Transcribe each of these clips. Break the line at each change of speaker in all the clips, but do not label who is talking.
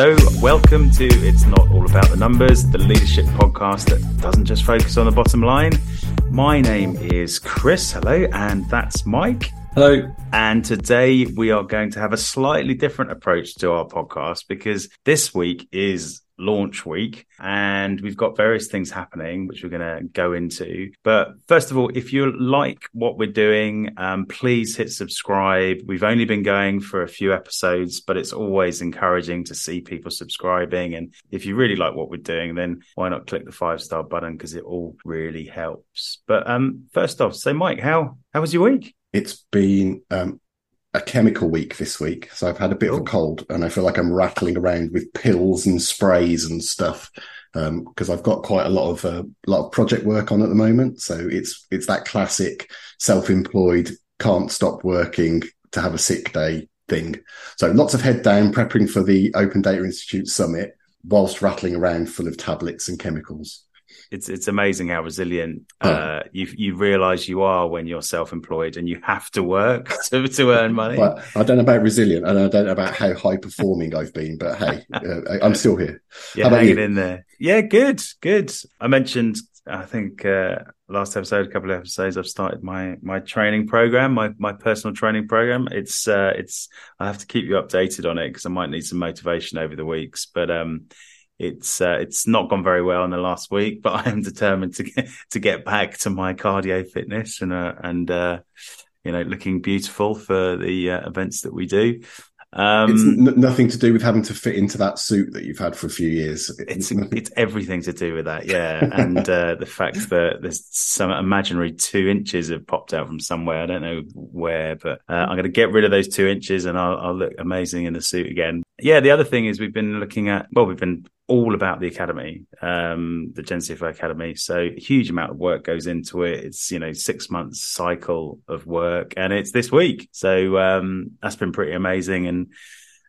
So, welcome to It's Not All About the Numbers, the leadership podcast that doesn't just focus on the bottom line. My name is Chris. Hello. And that's Mike.
Hello.
And today we are going to have a slightly different approach to our podcast because this week is launch week and we've got various things happening which we're going to go into. But first of all if you like what we're doing um, please hit subscribe. We've only been going for a few episodes but it's always encouraging to see people subscribing. And if you really like what we're doing then why not click the five star button because it all really helps. But um first off so mike how how was your week?
It's been um, a chemical week this week, so I've had a bit oh. of a cold, and I feel like I'm rattling around with pills and sprays and stuff because um, I've got quite a lot of a uh, lot of project work on at the moment. So it's it's that classic self-employed can't stop working to have a sick day thing. So lots of head down prepping for the Open Data Institute summit whilst rattling around full of tablets and chemicals
it's it's amazing how resilient oh. uh, you you realize you are when you're self-employed and you have to work to, to earn money.
But I don't know about resilient, and I don't know about how high performing I've been. But hey, uh, I'm still here.
Yeah, hanging you? in there. Yeah, good, good. I mentioned, I think uh, last episode, a couple of episodes, I've started my my training program, my my personal training program. It's uh, it's I have to keep you updated on it because I might need some motivation over the weeks, but um it's uh, it's not gone very well in the last week, but I am determined to get to get back to my cardio fitness and uh, and uh, you know looking beautiful for the uh, events that we do.
Um, it's n- nothing to do with having to fit into that suit that you've had for a few years.
It's it's everything to do with that, yeah. and uh, the fact that there's some imaginary two inches have popped out from somewhere. I don't know where, but uh, I'm going to get rid of those two inches, and I'll, I'll look amazing in the suit again. Yeah, the other thing is we've been looking at. Well, we've been all about the academy, um, the Gen CFO Academy. So huge amount of work goes into it. It's, you know, six months cycle of work and it's this week. So, um, that's been pretty amazing. And,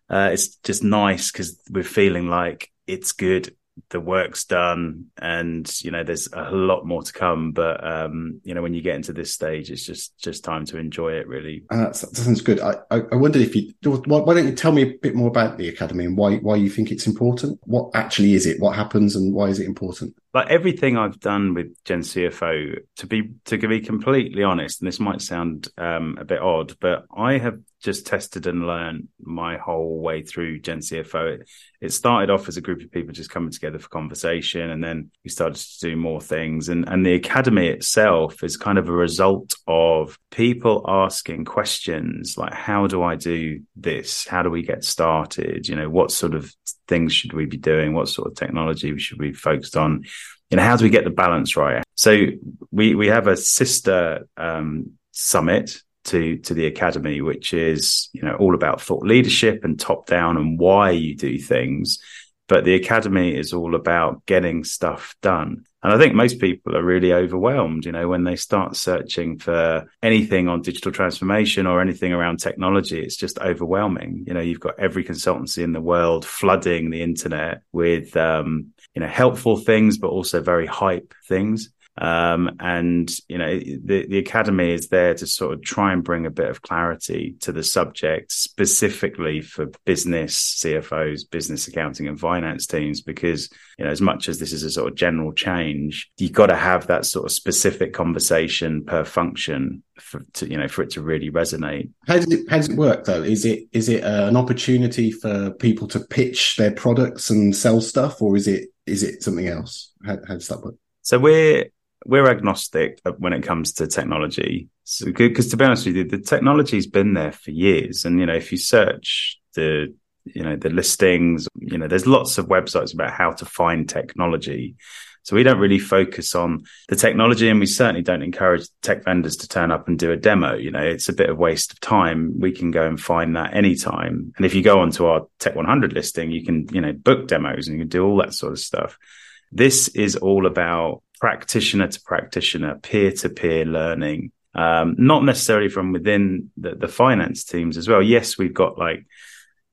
uh, it's just nice because we're feeling like it's good the work's done and you know there's a lot more to come but um you know when you get into this stage it's just just time to enjoy it really.
Uh, that sounds good. I, I wondered if you why don't you tell me a bit more about the academy and why why you think it's important? What actually is it? What happens and why is it important?
Like everything I've done with Gen CFO, to be to be completely honest, and this might sound um, a bit odd, but I have just tested and learned my whole way through Gen CFO. It, it started off as a group of people just coming together for conversation, and then we started to do more things. And and the academy itself is kind of a result of people asking questions like, "How do I do this? How do we get started? You know, what sort of things should we be doing? What sort of technology should we be focused on? You know, how do we get the balance right? So we we have a sister um, summit to to the academy, which is you know all about thought leadership and top down and why you do things. But the academy is all about getting stuff done. And I think most people are really overwhelmed, you know, when they start searching for anything on digital transformation or anything around technology, it's just overwhelming. You know, you've got every consultancy in the world flooding the internet with, um, you know, helpful things, but also very hype things. Um, and you know, the, the academy is there to sort of try and bring a bit of clarity to the subject specifically for business CFOs, business accounting and finance teams, because, you know, as much as this is a sort of general change, you've got to have that sort of specific conversation per function for to, you know, for it to really resonate.
How does it, how does it work though? Is it, is it uh, an opportunity for people to pitch their products and sell stuff or is it, is it something else? How, how does that work?
So we're we're agnostic when it comes to technology. Because so, to be honest with you, the technology's been there for years. And, you know, if you search the, you know, the listings, you know, there's lots of websites about how to find technology. So we don't really focus on the technology and we certainly don't encourage tech vendors to turn up and do a demo. You know, it's a bit of waste of time. We can go and find that anytime. And if you go onto our Tech 100 listing, you can, you know, book demos and you can do all that sort of stuff. This is all about practitioner to practitioner, peer to peer learning, um, not necessarily from within the, the, finance teams as well. Yes, we've got like,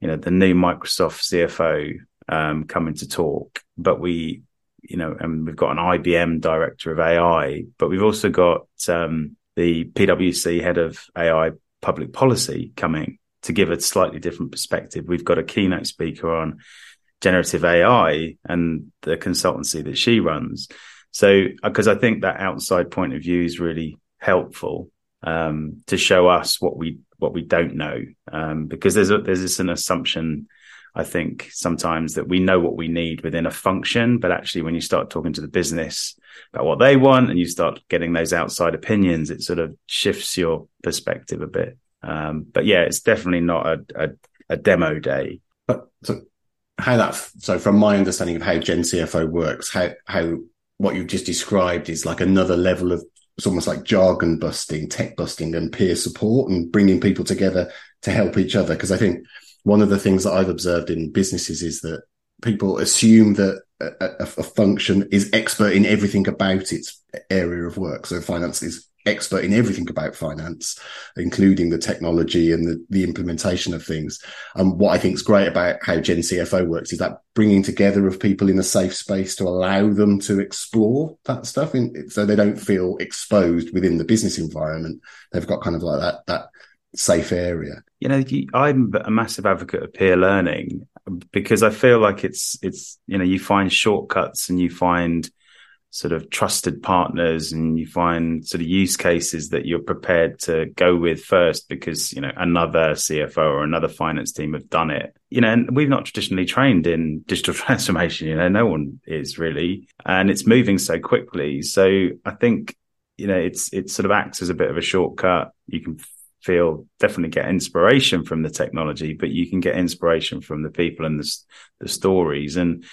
you know, the new Microsoft CFO um, coming to talk, but we, you know, and we've got an IBM director of AI, but we've also got um, the PwC head of AI public policy coming to give a slightly different perspective. We've got a keynote speaker on generative AI and the consultancy that she runs. So, because I think that outside point of view is really helpful um, to show us what we what we don't know, um, because there's a, there's this an assumption. I think sometimes that we know what we need within a function, but actually, when you start talking to the business about what they want and you start getting those outside opinions, it sort of shifts your perspective a bit. Um, but yeah, it's definitely not a, a, a demo day.
But so how that so from my understanding of how Gen CFO works, how how what you've just described is like another level of it's almost like jargon busting, tech busting, and peer support, and bringing people together to help each other. Because I think one of the things that I've observed in businesses is that people assume that a, a, a function is expert in everything about its area of work. So finance is expert in everything about finance, including the technology and the, the implementation of things. And what I think is great about how Gen CFO works is that bringing together of people in a safe space to allow them to explore that stuff in, so they don't feel exposed within the business environment. They've got kind of like that, that safe area.
You know, I'm a massive advocate of peer learning because I feel like it's, it's, you know, you find shortcuts and you find, sort of trusted partners and you find sort of use cases that you're prepared to go with first because you know another CFO or another finance team have done it. You know and we've not traditionally trained in digital transformation you know no one is really. And it's moving so quickly. So i think you know it's it sort of acts as a bit of a shortcut. You can feel definitely get inspiration from the technology but you can get inspiration from the people and the, the stories. And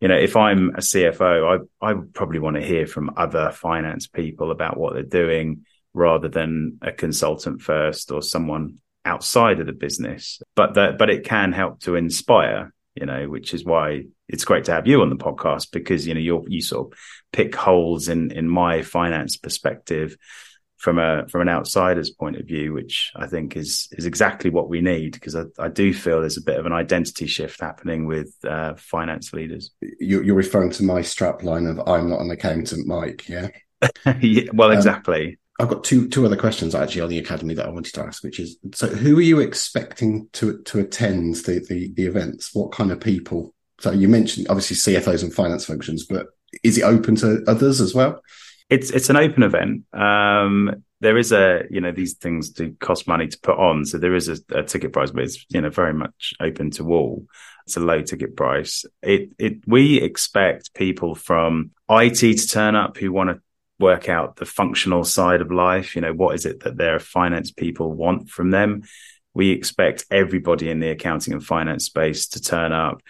you know, if I'm a CFO, I I probably want to hear from other finance people about what they're doing rather than a consultant first or someone outside of the business. But that but it can help to inspire, you know, which is why it's great to have you on the podcast because you know you you sort of pick holes in in my finance perspective from a from an outsider's point of view, which I think is is exactly what we need because I, I do feel there's a bit of an identity shift happening with uh, finance leaders.
You're referring to my strap line of "I'm not an accountant, Mike." Yeah.
yeah well, um, exactly. Um,
I've got two two other questions actually on the academy that I wanted to ask, which is so who are you expecting to to attend the the, the events? What kind of people? So you mentioned obviously CFOs and finance functions, but is it open to others as well?
It's it's an open event. Um, there is a you know these things do cost money to put on, so there is a, a, ticket price, but it's you know very much open to all. It's a low ticket price. It it we expect people from IT to turn up who want to work out the functional side of life. You know what is it that their finance people want from them. We expect everybody in the accounting and finance space to turn up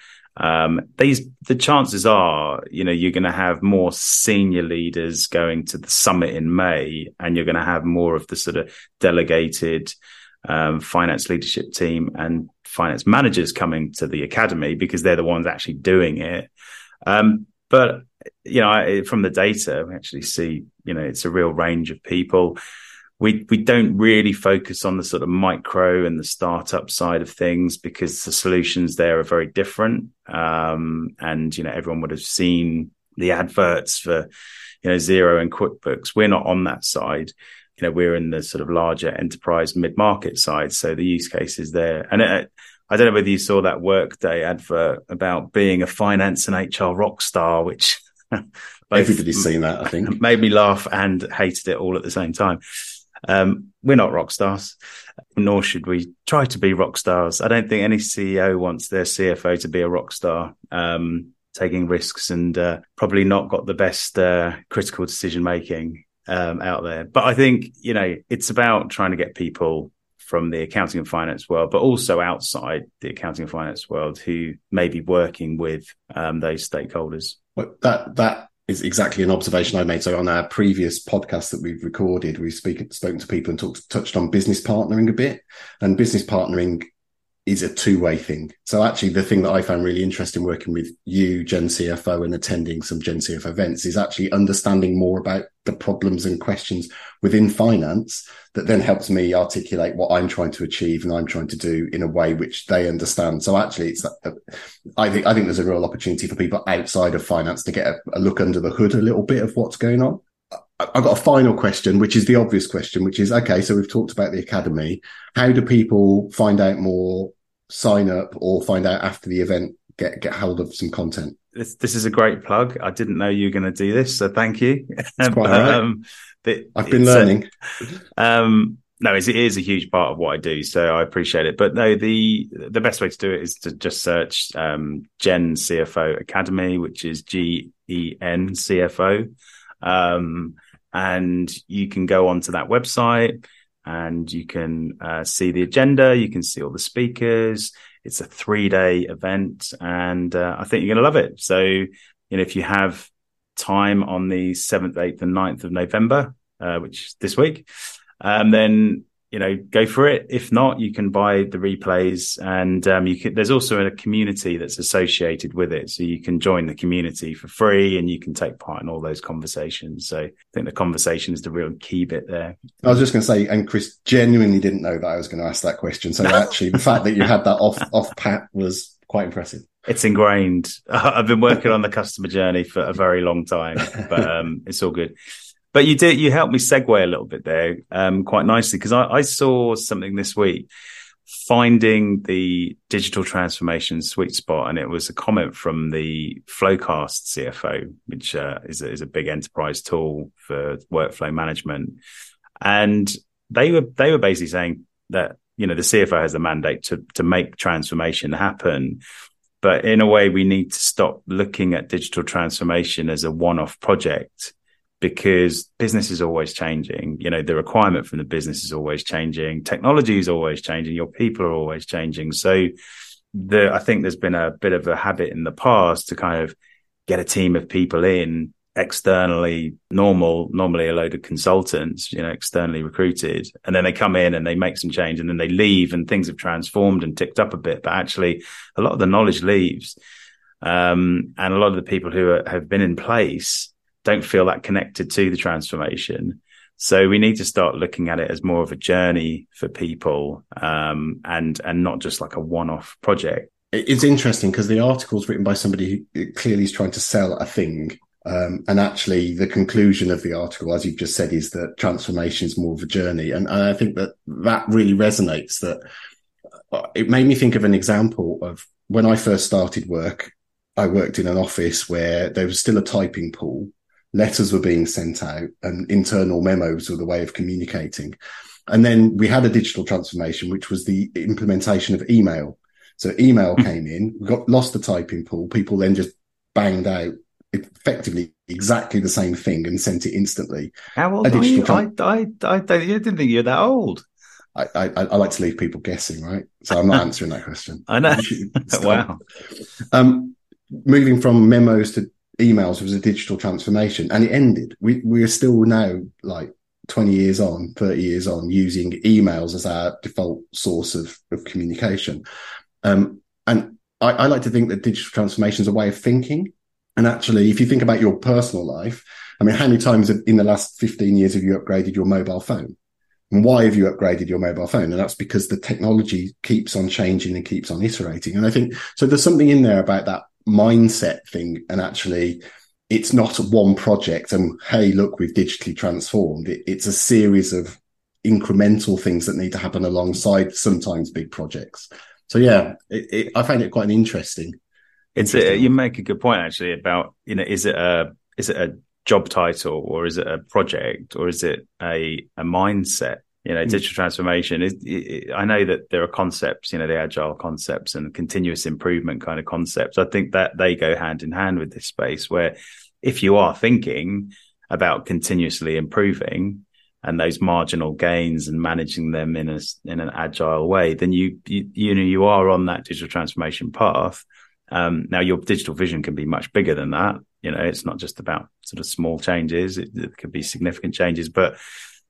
um, these the chances are, you know, you're going to have more senior leaders going to the summit in May, and you're going to have more of the sort of delegated um, finance leadership team and finance managers coming to the academy because they're the ones actually doing it. Um, but you know, I, from the data, we actually see, you know, it's a real range of people we we don't really focus on the sort of micro and the startup side of things because the solutions there are very different. Um, and you know, everyone would have seen the adverts for you know Xero and QuickBooks. We're not on that side. You know, we're in the sort of larger enterprise mid market side. So the use case is there, and it, I don't know whether you saw that Workday advert about being a finance and HR rock star, which
everybody's seen that. I think
made me laugh and hated it all at the same time. Um, we're not rock stars, nor should we try to be rock stars. I don't think any CEO wants their CFO to be a rock star, um, taking risks and uh, probably not got the best uh, critical decision making um, out there. But I think, you know, it's about trying to get people from the accounting and finance world, but also outside the accounting and finance world who may be working with um, those stakeholders.
That that is exactly an observation I made. So on our previous podcast that we've recorded, we've speak, spoken to people and talked, touched on business partnering a bit. And business partnering is a two way thing. So actually, the thing that I found really interesting working with you, Gen CFO, and attending some Gen CFO events is actually understanding more about the problems and questions within finance that then helps me articulate what I'm trying to achieve and I'm trying to do in a way which they understand. So actually, it's I think I think there's a real opportunity for people outside of finance to get a, a look under the hood a little bit of what's going on. I've got a final question, which is the obvious question, which is okay. So we've talked about the academy. How do people find out more, sign up, or find out after the event get get hold of some content.
This this is a great plug. I didn't know you were going to do this, so thank you.
quite right. um, I've been learning.
A, um, no, it is a huge part of what I do, so I appreciate it. But no, the the best way to do it is to just search um, Gen CFO Academy, which is G E N CFO, um, and you can go onto that website and you can uh, see the agenda. You can see all the speakers. It's a three day event, and uh, I think you're going to love it. So, you know, if you have time on the seventh, eighth, and 9th of November, uh, which is this week um, then you know go for it. If not, you can buy the replays, and um, you can. There's also a community that's associated with it, so you can join the community for free, and you can take part in all those conversations. So I think the conversation is the real key bit there.
I was just going to say, and Chris genuinely didn't know that I was going to ask that question. So actually, the fact that you had that off off pat was quite impressive.
It's ingrained. I've been working on the customer journey for a very long time, but um, it's all good. But you did you helped me segue a little bit there, um, quite nicely because I, I saw something this week finding the digital transformation sweet spot, and it was a comment from the Flowcast CFO, which uh, is, a, is a big enterprise tool for workflow management, and they were they were basically saying that you know the CFO has the mandate to to make transformation happen, but in a way we need to stop looking at digital transformation as a one off project because business is always changing. You know, the requirement from the business is always changing. Technology is always changing. Your people are always changing. So the, I think there's been a bit of a habit in the past to kind of get a team of people in externally normal, normally a load of consultants, you know, externally recruited. And then they come in and they make some change and then they leave and things have transformed and ticked up a bit. But actually a lot of the knowledge leaves. Um, and a lot of the people who are, have been in place don't feel that connected to the transformation. So we need to start looking at it as more of a journey for people, um, and and not just like a one-off project.
It's interesting because the article is written by somebody who clearly is trying to sell a thing, um, and actually the conclusion of the article, as you've just said, is that transformation is more of a journey, and, and I think that that really resonates. That uh, it made me think of an example of when I first started work. I worked in an office where there was still a typing pool letters were being sent out and internal memos were the way of communicating. And then we had a digital transformation, which was the implementation of email. So email hmm. came in, we got lost the typing pool. People then just banged out effectively exactly the same thing and sent it instantly.
How old are you? I, I, I, I didn't think you're that old.
I, I, I, like to leave people guessing, right? So I'm not answering that question.
I know. wow.
Um, moving from memos to emails was a digital transformation and it ended. We, we're still now like 20 years on, 30 years on using emails as our default source of, of communication. Um, and I, I like to think that digital transformation is a way of thinking. And actually, if you think about your personal life, I mean, how many times in the last 15 years have you upgraded your mobile phone? And why have you upgraded your mobile phone? And that's because the technology keeps on changing and keeps on iterating. And I think so there's something in there about that mindset thing and actually it's not one project and hey look we've digitally transformed it, it's a series of incremental things that need to happen alongside sometimes big projects so yeah it, it, i find it quite an interesting
it's interesting. A, you make a good point actually about you know is it a is it a job title or is it a project or is it a a mindset you know, mm. digital transformation is, I know that there are concepts, you know, the agile concepts and continuous improvement kind of concepts. I think that they go hand in hand with this space where if you are thinking about continuously improving and those marginal gains and managing them in a, in an agile way, then you, you, you know, you are on that digital transformation path. Um, now your digital vision can be much bigger than that. You know, it's not just about sort of small changes. It, it could be significant changes, but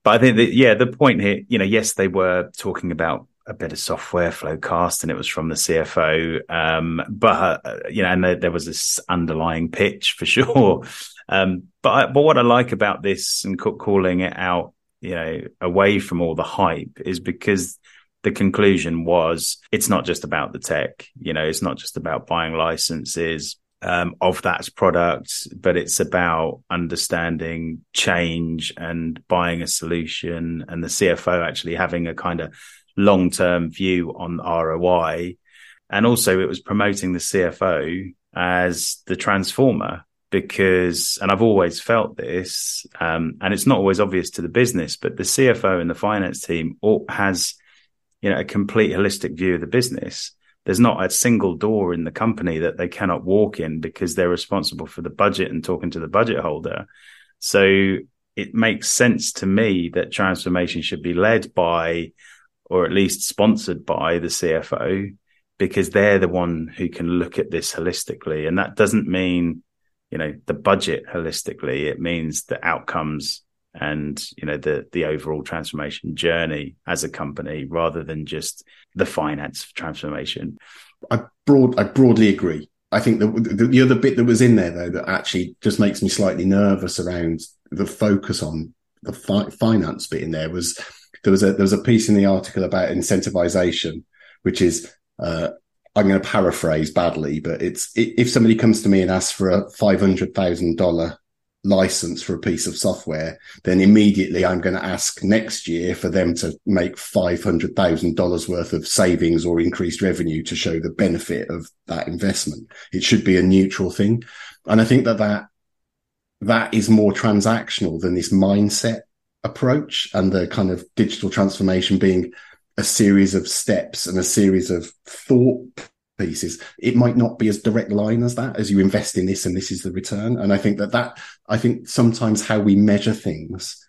but I think that, yeah, the point here, you know, yes, they were talking about a bit of software Flowcast and it was from the CFO. Um, but, uh, you know, and there, there, was this underlying pitch for sure. Um, but, but what I like about this and calling it out, you know, away from all the hype is because the conclusion was it's not just about the tech, you know, it's not just about buying licenses um, of that product, but it's about understanding change and buying a solution and the CFO actually having a kind of long term view on ROI And also, it was promoting the CFO as the transformer because, and I've always felt this, um, and it's not always obvious to the business, but the CFO and the finance team has, you know, a complete holistic view of the business. There's not a single door in the company that they cannot walk in because they're responsible for the budget and talking to the budget holder. So it makes sense to me that transformation should be led by, or at least sponsored by the CFO, because they're the one who can look at this holistically. And that doesn't mean, you know, the budget holistically. It means the outcomes and, you know, the, the overall transformation journey as a company rather than just the finance transformation.
I broad, I broadly agree. I think the, the, the other bit that was in there though that actually just makes me slightly nervous around the focus on the fi- finance bit in there was there was a there was a piece in the article about incentivization, which is uh, I'm going to paraphrase badly, but it's if somebody comes to me and asks for a five hundred thousand dollar license for a piece of software, then immediately I'm going to ask next year for them to make five hundred thousand dollars worth of savings or increased revenue to show the benefit of that investment. It should be a neutral thing, and I think that that that is more transactional than this mindset approach and the kind of digital transformation being a series of steps and a series of thought pieces it might not be as direct line as that as you invest in this and this is the return and i think that that i think sometimes how we measure things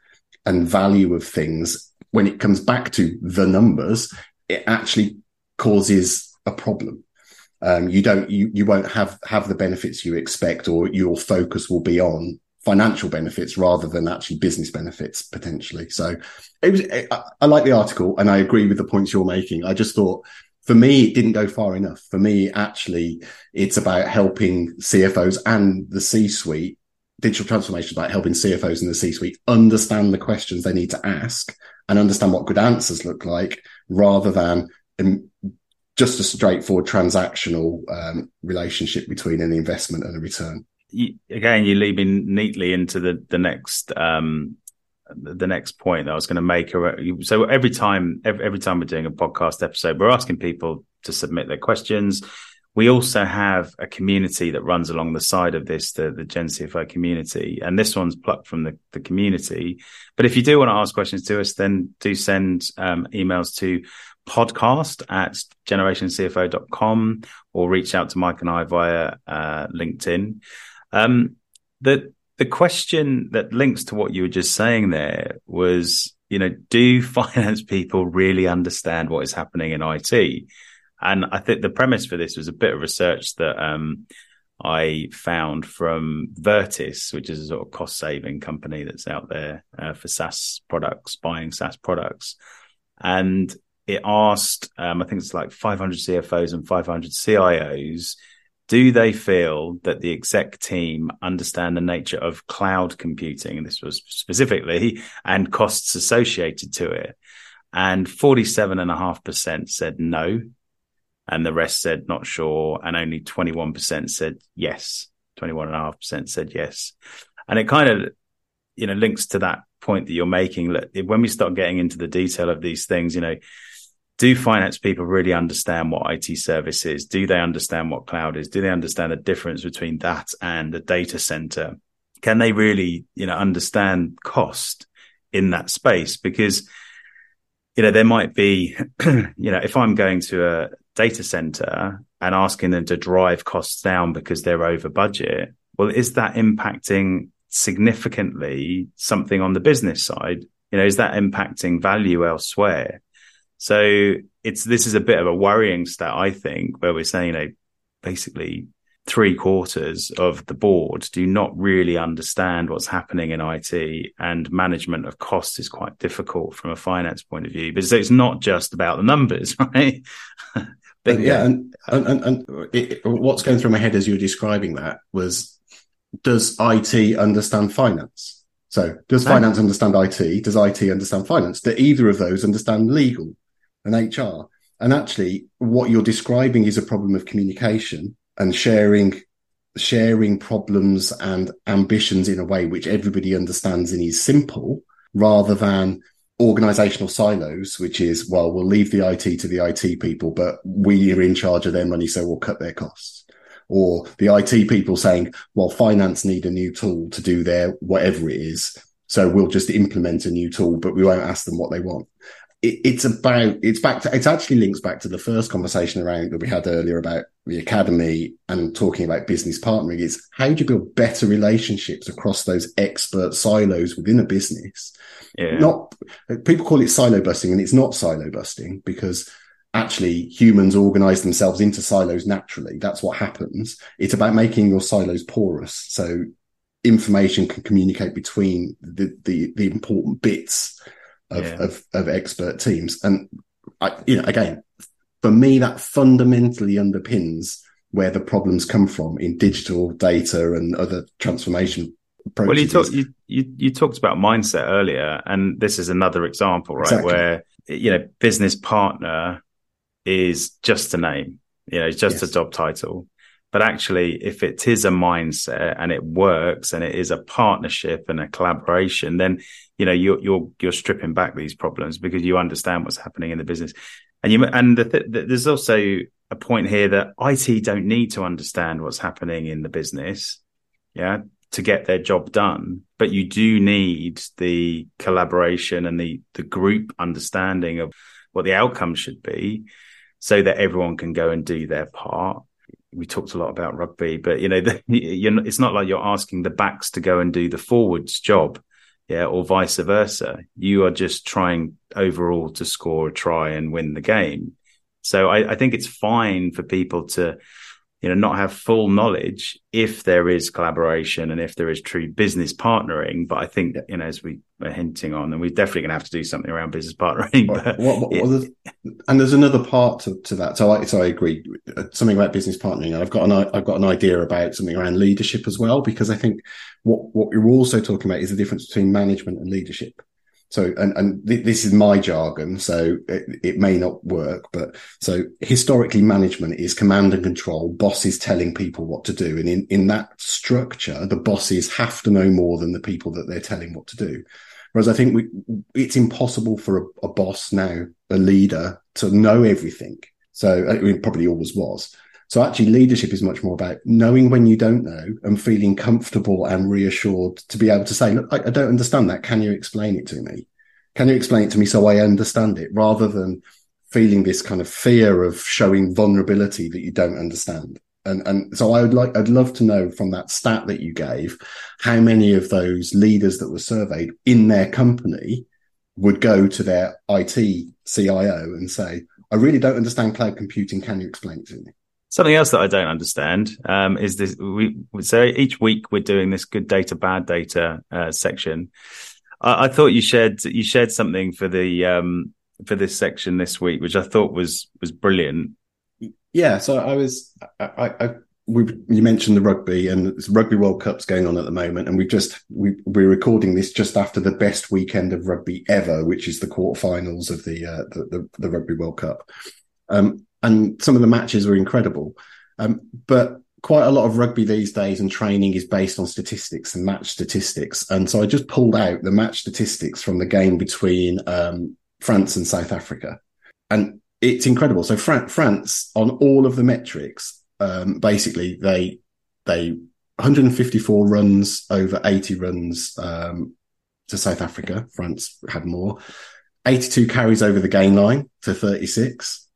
and value of things when it comes back to the numbers it actually causes a problem um, you don't you you won't have have the benefits you expect or your focus will be on financial benefits rather than actually business benefits potentially. So it was, I, I like the article and I agree with the points you're making. I just thought for me, it didn't go far enough. For me, actually, it's about helping CFOs and the C suite. Digital transformation about helping CFOs and the C suite understand the questions they need to ask and understand what good answers look like rather than um, just a straightforward transactional um, relationship between an investment and a return
you, again, you lead me neatly into the the next um, the next point that I was going to make. So every time, every, every time we're doing a podcast episode, we're asking people to submit their questions. We also have a community that runs along the side of this, the, the Gen CFO community. And this one's plucked from the, the community. But if you do want to ask questions to us, then do send um, emails to podcast at generationcfo.com or reach out to Mike and I via uh, LinkedIn. Um, the the question that links to what you were just saying there was, you know, do finance people really understand what is happening in IT? And I think the premise for this was a bit of research that um, I found from Vertice, which is a sort of cost saving company that's out there uh, for SaaS products, buying SaaS products. And it asked, um, I think it's like 500 CFOs and 500 CIOs do they feel that the exec team understand the nature of cloud computing? And this was specifically and costs associated to it. And 47.5% said no. And the rest said not sure. And only 21% said yes. 21.5% said yes. And it kind of, you know, links to that point that you're making. When we start getting into the detail of these things, you know, do finance people really understand what IT service is? Do they understand what cloud is? Do they understand the difference between that and a data center? Can they really, you know, understand cost in that space? Because, you know, there might be, you know, if I'm going to a data center and asking them to drive costs down because they're over budget, well, is that impacting significantly something on the business side? You know, is that impacting value elsewhere? So it's this is a bit of a worrying stat, I think, where we're saying, you know, basically three quarters of the board do not really understand what's happening in IT and management of costs is quite difficult from a finance point of view. But so it's not just about the numbers, right?
Uh, but, yeah, and and, and, and it, what's going through my head as you were describing that was, does IT understand finance? So does finance understand IT? Does IT understand finance? Do either of those understand legal? And HR. And actually, what you're describing is a problem of communication and sharing sharing problems and ambitions in a way which everybody understands and is simple, rather than organizational silos, which is, well, we'll leave the IT to the IT people, but we are in charge of their money, so we'll cut their costs. Or the IT people saying, well, finance need a new tool to do their whatever it is. So we'll just implement a new tool, but we won't ask them what they want. It, it's about, it's back to, it actually links back to the first conversation around that we had earlier about the academy and talking about business partnering is how do you build better relationships across those expert silos within a business? Yeah. Not people call it silo busting and it's not silo busting because actually humans organize themselves into silos naturally. That's what happens. It's about making your silos porous. So information can communicate between the, the, the important bits of, yeah. of, of expert teams. And I, you know, again, for me, that fundamentally underpins where the problems come from in digital data and other transformation approaches.
Well, you, talk, you, you, you talked about mindset earlier, and this is another example, right? Exactly. Where, you know, business partner is just a name, you know, it's just yes. a job title. But actually, if it is a mindset and it works and it is a partnership and a collaboration, then you know you're you're you're stripping back these problems because you understand what's happening in the business. And you and the th- there's also a point here that IT don't need to understand what's happening in the business, yeah, to get their job done. But you do need the collaboration and the the group understanding of what the outcome should be, so that everyone can go and do their part. We talked a lot about rugby, but you know, the, it's not like you're asking the backs to go and do the forwards job yeah, or vice versa. You are just trying overall to score a try and win the game. So I, I think it's fine for people to you know not have full knowledge if there is collaboration and if there is true business partnering. But i think that you know as we were hinting on and we're definitely going to have to do something around business partnering.
What, what, what, and there's another part to, to that. So I, so I agree uh, something about business partnering. And i've got an i've got an idea about something around leadership as well because i think what what you're also talking about is the difference between management and leadership so, and, and th- this is my jargon, so it, it, may not work, but so historically management is command and control, bosses telling people what to do. And in, in that structure, the bosses have to know more than the people that they're telling what to do. Whereas I think we, it's impossible for a, a boss now, a leader to know everything. So I mean, probably always was. So actually leadership is much more about knowing when you don't know and feeling comfortable and reassured to be able to say, look, I, I, don't understand that. Can you explain it to me? Can you explain it to me so I understand it rather than feeling this kind of fear of showing vulnerability that you don't understand? And, and so I would like, I'd love to know from that stat that you gave, how many of those leaders that were surveyed in their company would go to their IT CIO and say, I really don't understand cloud computing. Can you explain it to me?
Something else that I don't understand um, is this. We so each week we're doing this good data, bad data uh, section. I, I, thought you shared you shared something for the um, for this section this week, which I thought was was brilliant.
Yeah, so I was I, I we you mentioned the rugby and rugby World Cup's going on at the moment, and we just we we're recording this just after the best weekend of rugby ever, which is the quarterfinals of the uh, the, the, the Rugby World Cup. Um, and some of the matches were incredible. Um, but quite a lot of rugby these days and training is based on statistics and match statistics. And so I just pulled out the match statistics from the game between um, France and South Africa. And it's incredible. So Fran- France, on all of the metrics, um, basically they they 154 runs over 80 runs um, to South Africa. France had more. 82 carries over the gain line to 36.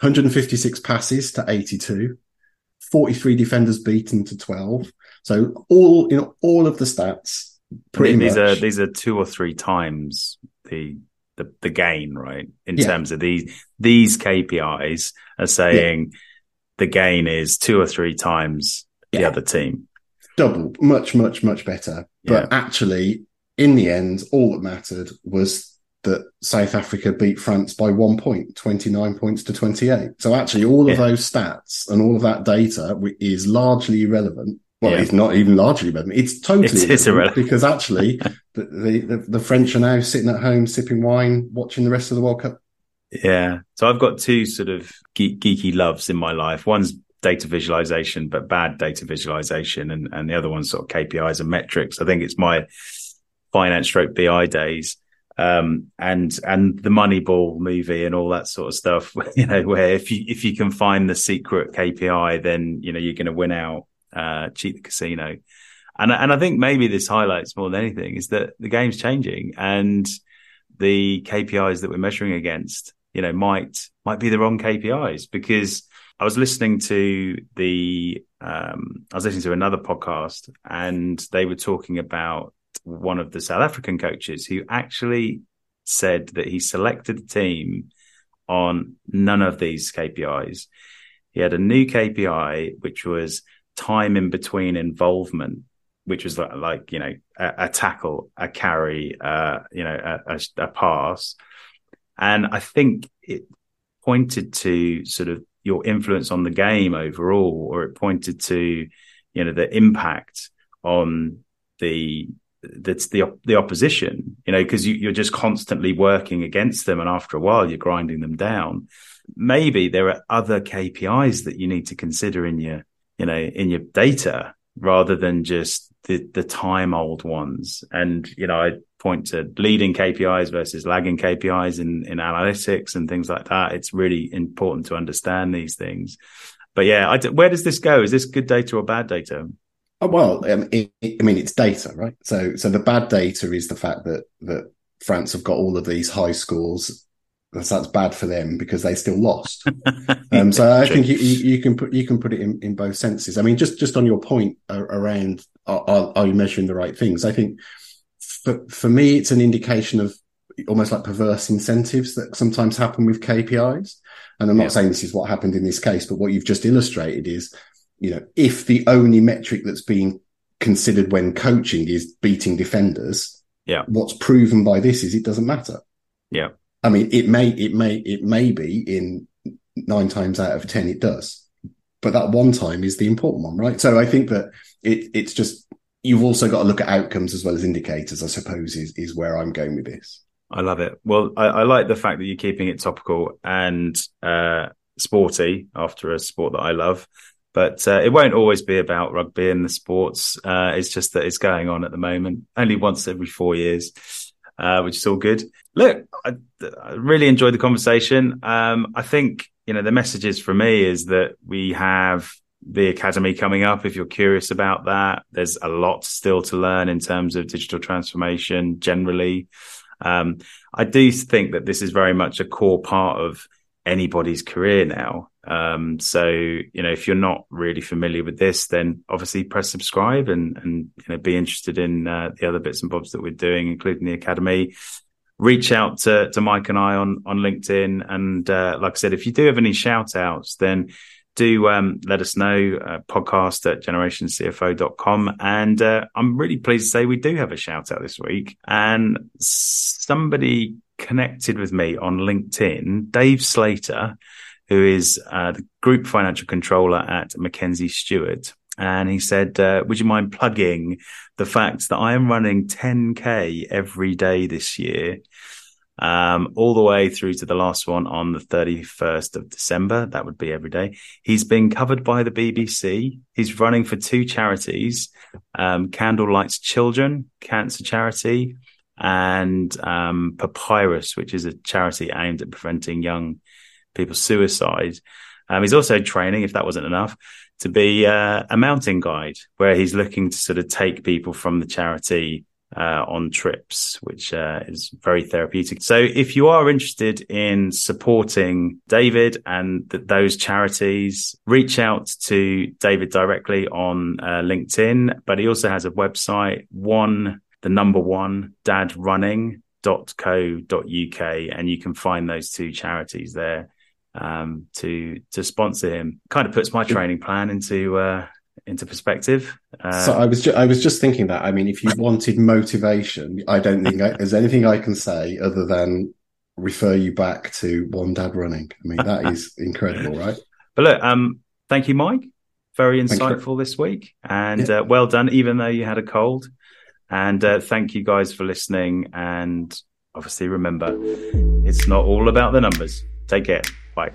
156 passes to 82, 43 defenders beaten to 12. So all you know, all of the stats.
Pretty these much. are these are two or three times the the, the gain, right? In yeah. terms of these these KPIs are saying yeah. the gain is two or three times the yeah. other team.
Double, much, much, much better. But actually, in the end, all that mattered was that South Africa beat France by one point, 29 points to 28. So actually all of yeah. those stats and all of that data is largely irrelevant. Well, yeah. it's not even largely irrelevant. It's totally it irrelevant, irrelevant, because actually the, the, the, the French are now sitting at home sipping wine, watching the rest of the World Cup.
Yeah. So I've got two sort of geek, geeky loves in my life. One's data visualization, but bad data visualization. And, and the other one's sort of KPIs and metrics. I think it's my finance stroke BI days um, and and the Moneyball movie and all that sort of stuff. You know, where if you if you can find the secret KPI, then you know you're going to win out, uh, cheat the casino. And and I think maybe this highlights more than anything is that the game's changing and the KPIs that we're measuring against, you know, might might be the wrong KPIs because I was listening to the um, I was listening to another podcast and they were talking about one of the South African coaches who actually said that he selected the team on none of these KPIs. He had a new KPI, which was time in between involvement, which was like, like you know, a, a, tackle, a carry, uh, you know, a, a, a pass. And I think it pointed to sort of your influence on the game overall, or it pointed to, you know, the impact on the that's the the opposition, you know, because you, are just constantly working against them, and after a while, you're grinding them down. Maybe there are other KPIs that you need to consider in your, you know, in your data rather than just the the time old ones. And you know, I point to leading KPIs versus lagging KPIs in in analytics and things like that. It's really important to understand these things. But yeah, where does this go? Is this good data or bad data?
Oh, well, um, it, I mean, it's data, right? So, so the bad data is the fact that that France have got all of these high scores. That's, that's bad for them because they still lost. um, so I think you, you, can put you can put it in, in both senses. I mean, just just on your point around are, are you measuring the right things? I think for for me, it's an indication of almost like perverse incentives that sometimes happen with KPIs. And I'm not yeah. saying this is what happened in this case, but what you've just illustrated is you know, if the only metric that's being considered when coaching is beating defenders,
yeah,
what's proven by this is it doesn't matter.
Yeah,
I mean, it may, it may, it may be in nine times out of ten it does, but that one time is the important one, right? So I think that it, it's just you've also got to look at outcomes as well as indicators. I suppose is is where I'm going with this.
I love it. Well, I, I like the fact that you're keeping it topical and uh, sporty after a sport that I love. But uh, it won't always be about rugby and the sports. Uh, it's just that it's going on at the moment, only once every four years, uh, which is all good. Look, I, I really enjoyed the conversation. Um, I think you know the messages for me is that we have the academy coming up. If you're curious about that, there's a lot still to learn in terms of digital transformation generally. Um, I do think that this is very much a core part of anybody's career now. Um, so you know, if you're not really familiar with this, then obviously press subscribe and and you know be interested in uh, the other bits and bobs that we're doing, including the academy. Reach out to to Mike and I on on LinkedIn, and uh, like I said, if you do have any shout outs, then do um, let us know uh, podcast at generationcfo.com and uh, i'm really pleased to say we do have a shout out this week. And somebody connected with me on linkedin dave slater who is uh, the group financial controller at Mackenzie Stewart. And he said, uh, would you mind plugging the fact that I am running 10K every day this year, um, all the way through to the last one on the 31st of December. That would be every day. He's been covered by the BBC. He's running for two charities, um, Candlelighters Children, cancer charity, and um, Papyrus, which is a charity aimed at preventing young people's suicide. Um, he's also training, if that wasn't enough, to be uh, a mountain guide, where he's looking to sort of take people from the charity uh, on trips, which uh, is very therapeutic. So, if you are interested in supporting David and th- those charities, reach out to David directly on uh, LinkedIn. But he also has a website, one the number one dadrunning.co.uk, and you can find those two charities there um, to to sponsor him. Kind of puts my training plan into uh, into perspective.
Uh, so I was ju- I was just thinking that. I mean, if you wanted motivation, I don't think I, there's anything I can say other than refer you back to One Dad Running. I mean, that is incredible, right?
But look, um, thank you, Mike. Very insightful this week, and yeah. uh, well done. Even though you had a cold, and uh, thank you guys for listening. And obviously, remember, it's not all about the numbers. Take care. Bye.